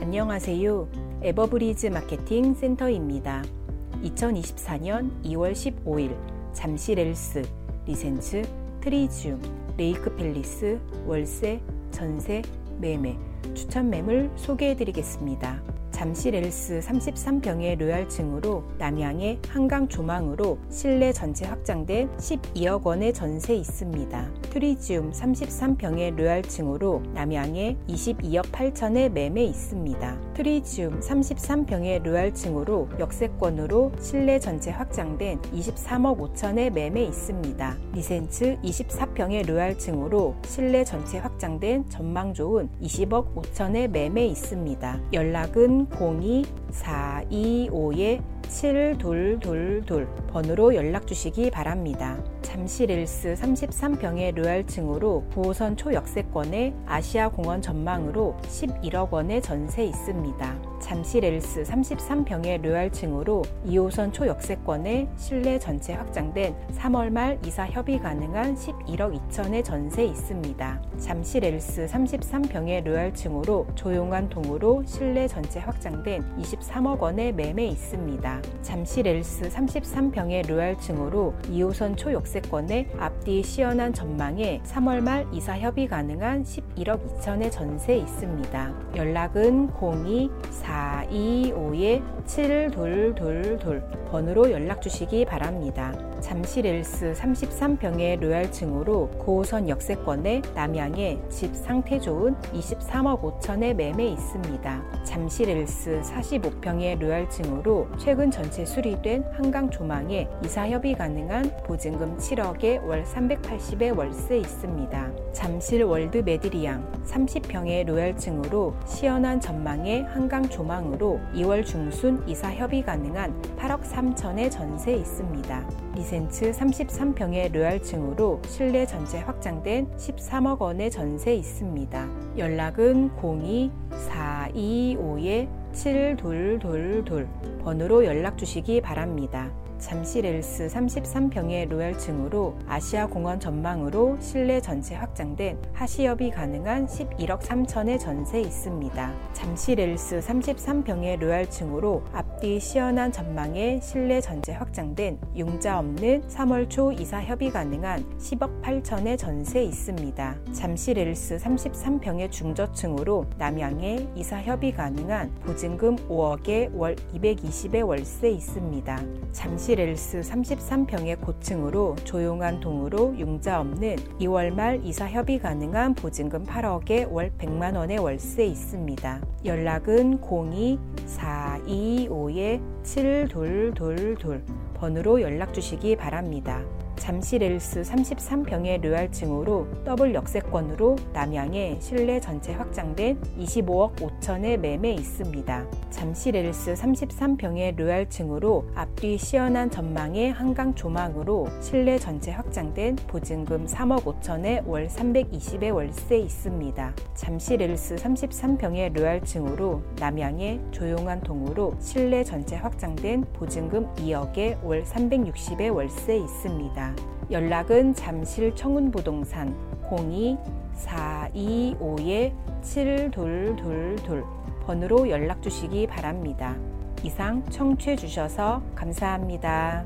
안녕하세요. 에버브리즈 마케팅 센터입니다. 2024년 2월 15일 잠실 엘스, 리센츠, 트리지움, 레이크 팰리스, 월세, 전세, 매매, 추천 매물 소개해 드리겠습니다. 잠실 엘스 33평의 로얄층으로 남향의 한강 조망으로 실내 전체 확장된 12억 원의 전세 있습니다. 트리지움 33평의 로얄층으로 남향의 22억 8천의 매매 있습니다. 트리지움 33평의 로얄층으로 역세권으로 실내 전체 확장된 23억 5천의 매매 있습니다. 리센츠 24 평의 로얄층으로 실내 전체 확장된 전망 좋은 20억 5천의 매매 있습니다. 연락은 02-425-7222 번호로 연락 주시기 바랍니다. 잠실 엘스 33평의 로얄층으로 9호선 초역세권에 아시아공원 전망으로 11억 원의 전세 있습니다. 잠실 엘스 33평의 로얄층으로 2호선 초역세권에 실내 전체 확장된 3월 말 이사 협의 가능한 11억 2천의 전세 있습니다. 잠실 엘스 33평의 로얄층으로 조용한 동으로 실내 전체 확장된 23억 원의 매매 있습니다. 잠실 엘스 33평의 로얄층으로 2호선 초역세권에 앞뒤 시원한 전망에 3월 말 이사 협의 가능한 11억 2천의 전세 있습니다. 연락은 02 4 425-7222 번으로 연락 주시기 바랍니다. 잠실 엘스 33평의 로얄층으로 9호선 역세권에 남향에 집 상태 좋은 23억 5천에 매매 있습니다. 잠실 엘스 45평의 로얄층으로 최근 전체 수리된 한강 조망에 이사 협의 가능한 보증금 7억에 월 380에 월세 있습니다. 잠실 월드 메르디앙 30평의 로얄층으로 시원한 전망에 한강 조망 으로 2월 중순 이사 협의 가능한 8억 3천의 전세 있습니다. 리센츠 33평의 로얄층으로 실내 전체 확장된 13억 원의 전세 있습니다. 연락은 02-425-7222 번호로 연락 주시기 바랍니다. 잠실 엘스 33평의 로얄층으로 아시아 공원 전망으로 실내 전체 확장된 이사 협의 가능한 11억 3천의 전세 있습니다. 잠실 엘스 33평의 로얄층으로 앞뒤 시원한 전망에 실내 전체 확장된 융자 없는 3월 초 이사 협의 가능한 10억 8천의 전세 있습니다. 잠시 렐스 33평의 중저층으로 남양에 이사 협의 가능한 보증금 5억에 월 220의 월세 있습니다. 잠시 렐스 33평의 고층으로 조용한 동으로 융자 없는 2월 말 이사 협의 가능한 보증금 8억에 월 100만 원의 월세 있습니다. 연락은 02-425-7222 번호로 연락 주시기 바랍니다. 잠실 엘스 33평의 로얄층으로 더블 역세권으로 남향에 실내 전체 확장된 25억 5천의 매매 있습니다. 잠실 엘스 33평의 로얄층으로 앞뒤 시원한 전망의 한강 조망으로 실내 전체 확장된 보증금 3억 5천에 월 320의 월세 있습니다. 잠실 엘스 33평의 로얄층으로 남향에 조용한 동으로 실내 전체 확장된 보증금 2억에 월 360의 월세 있습니다. 연락은 잠실 청운부동산 02-425-7222 번호로 연락 주시기 바랍니다. 이상 청취해 주셔서 감사합니다.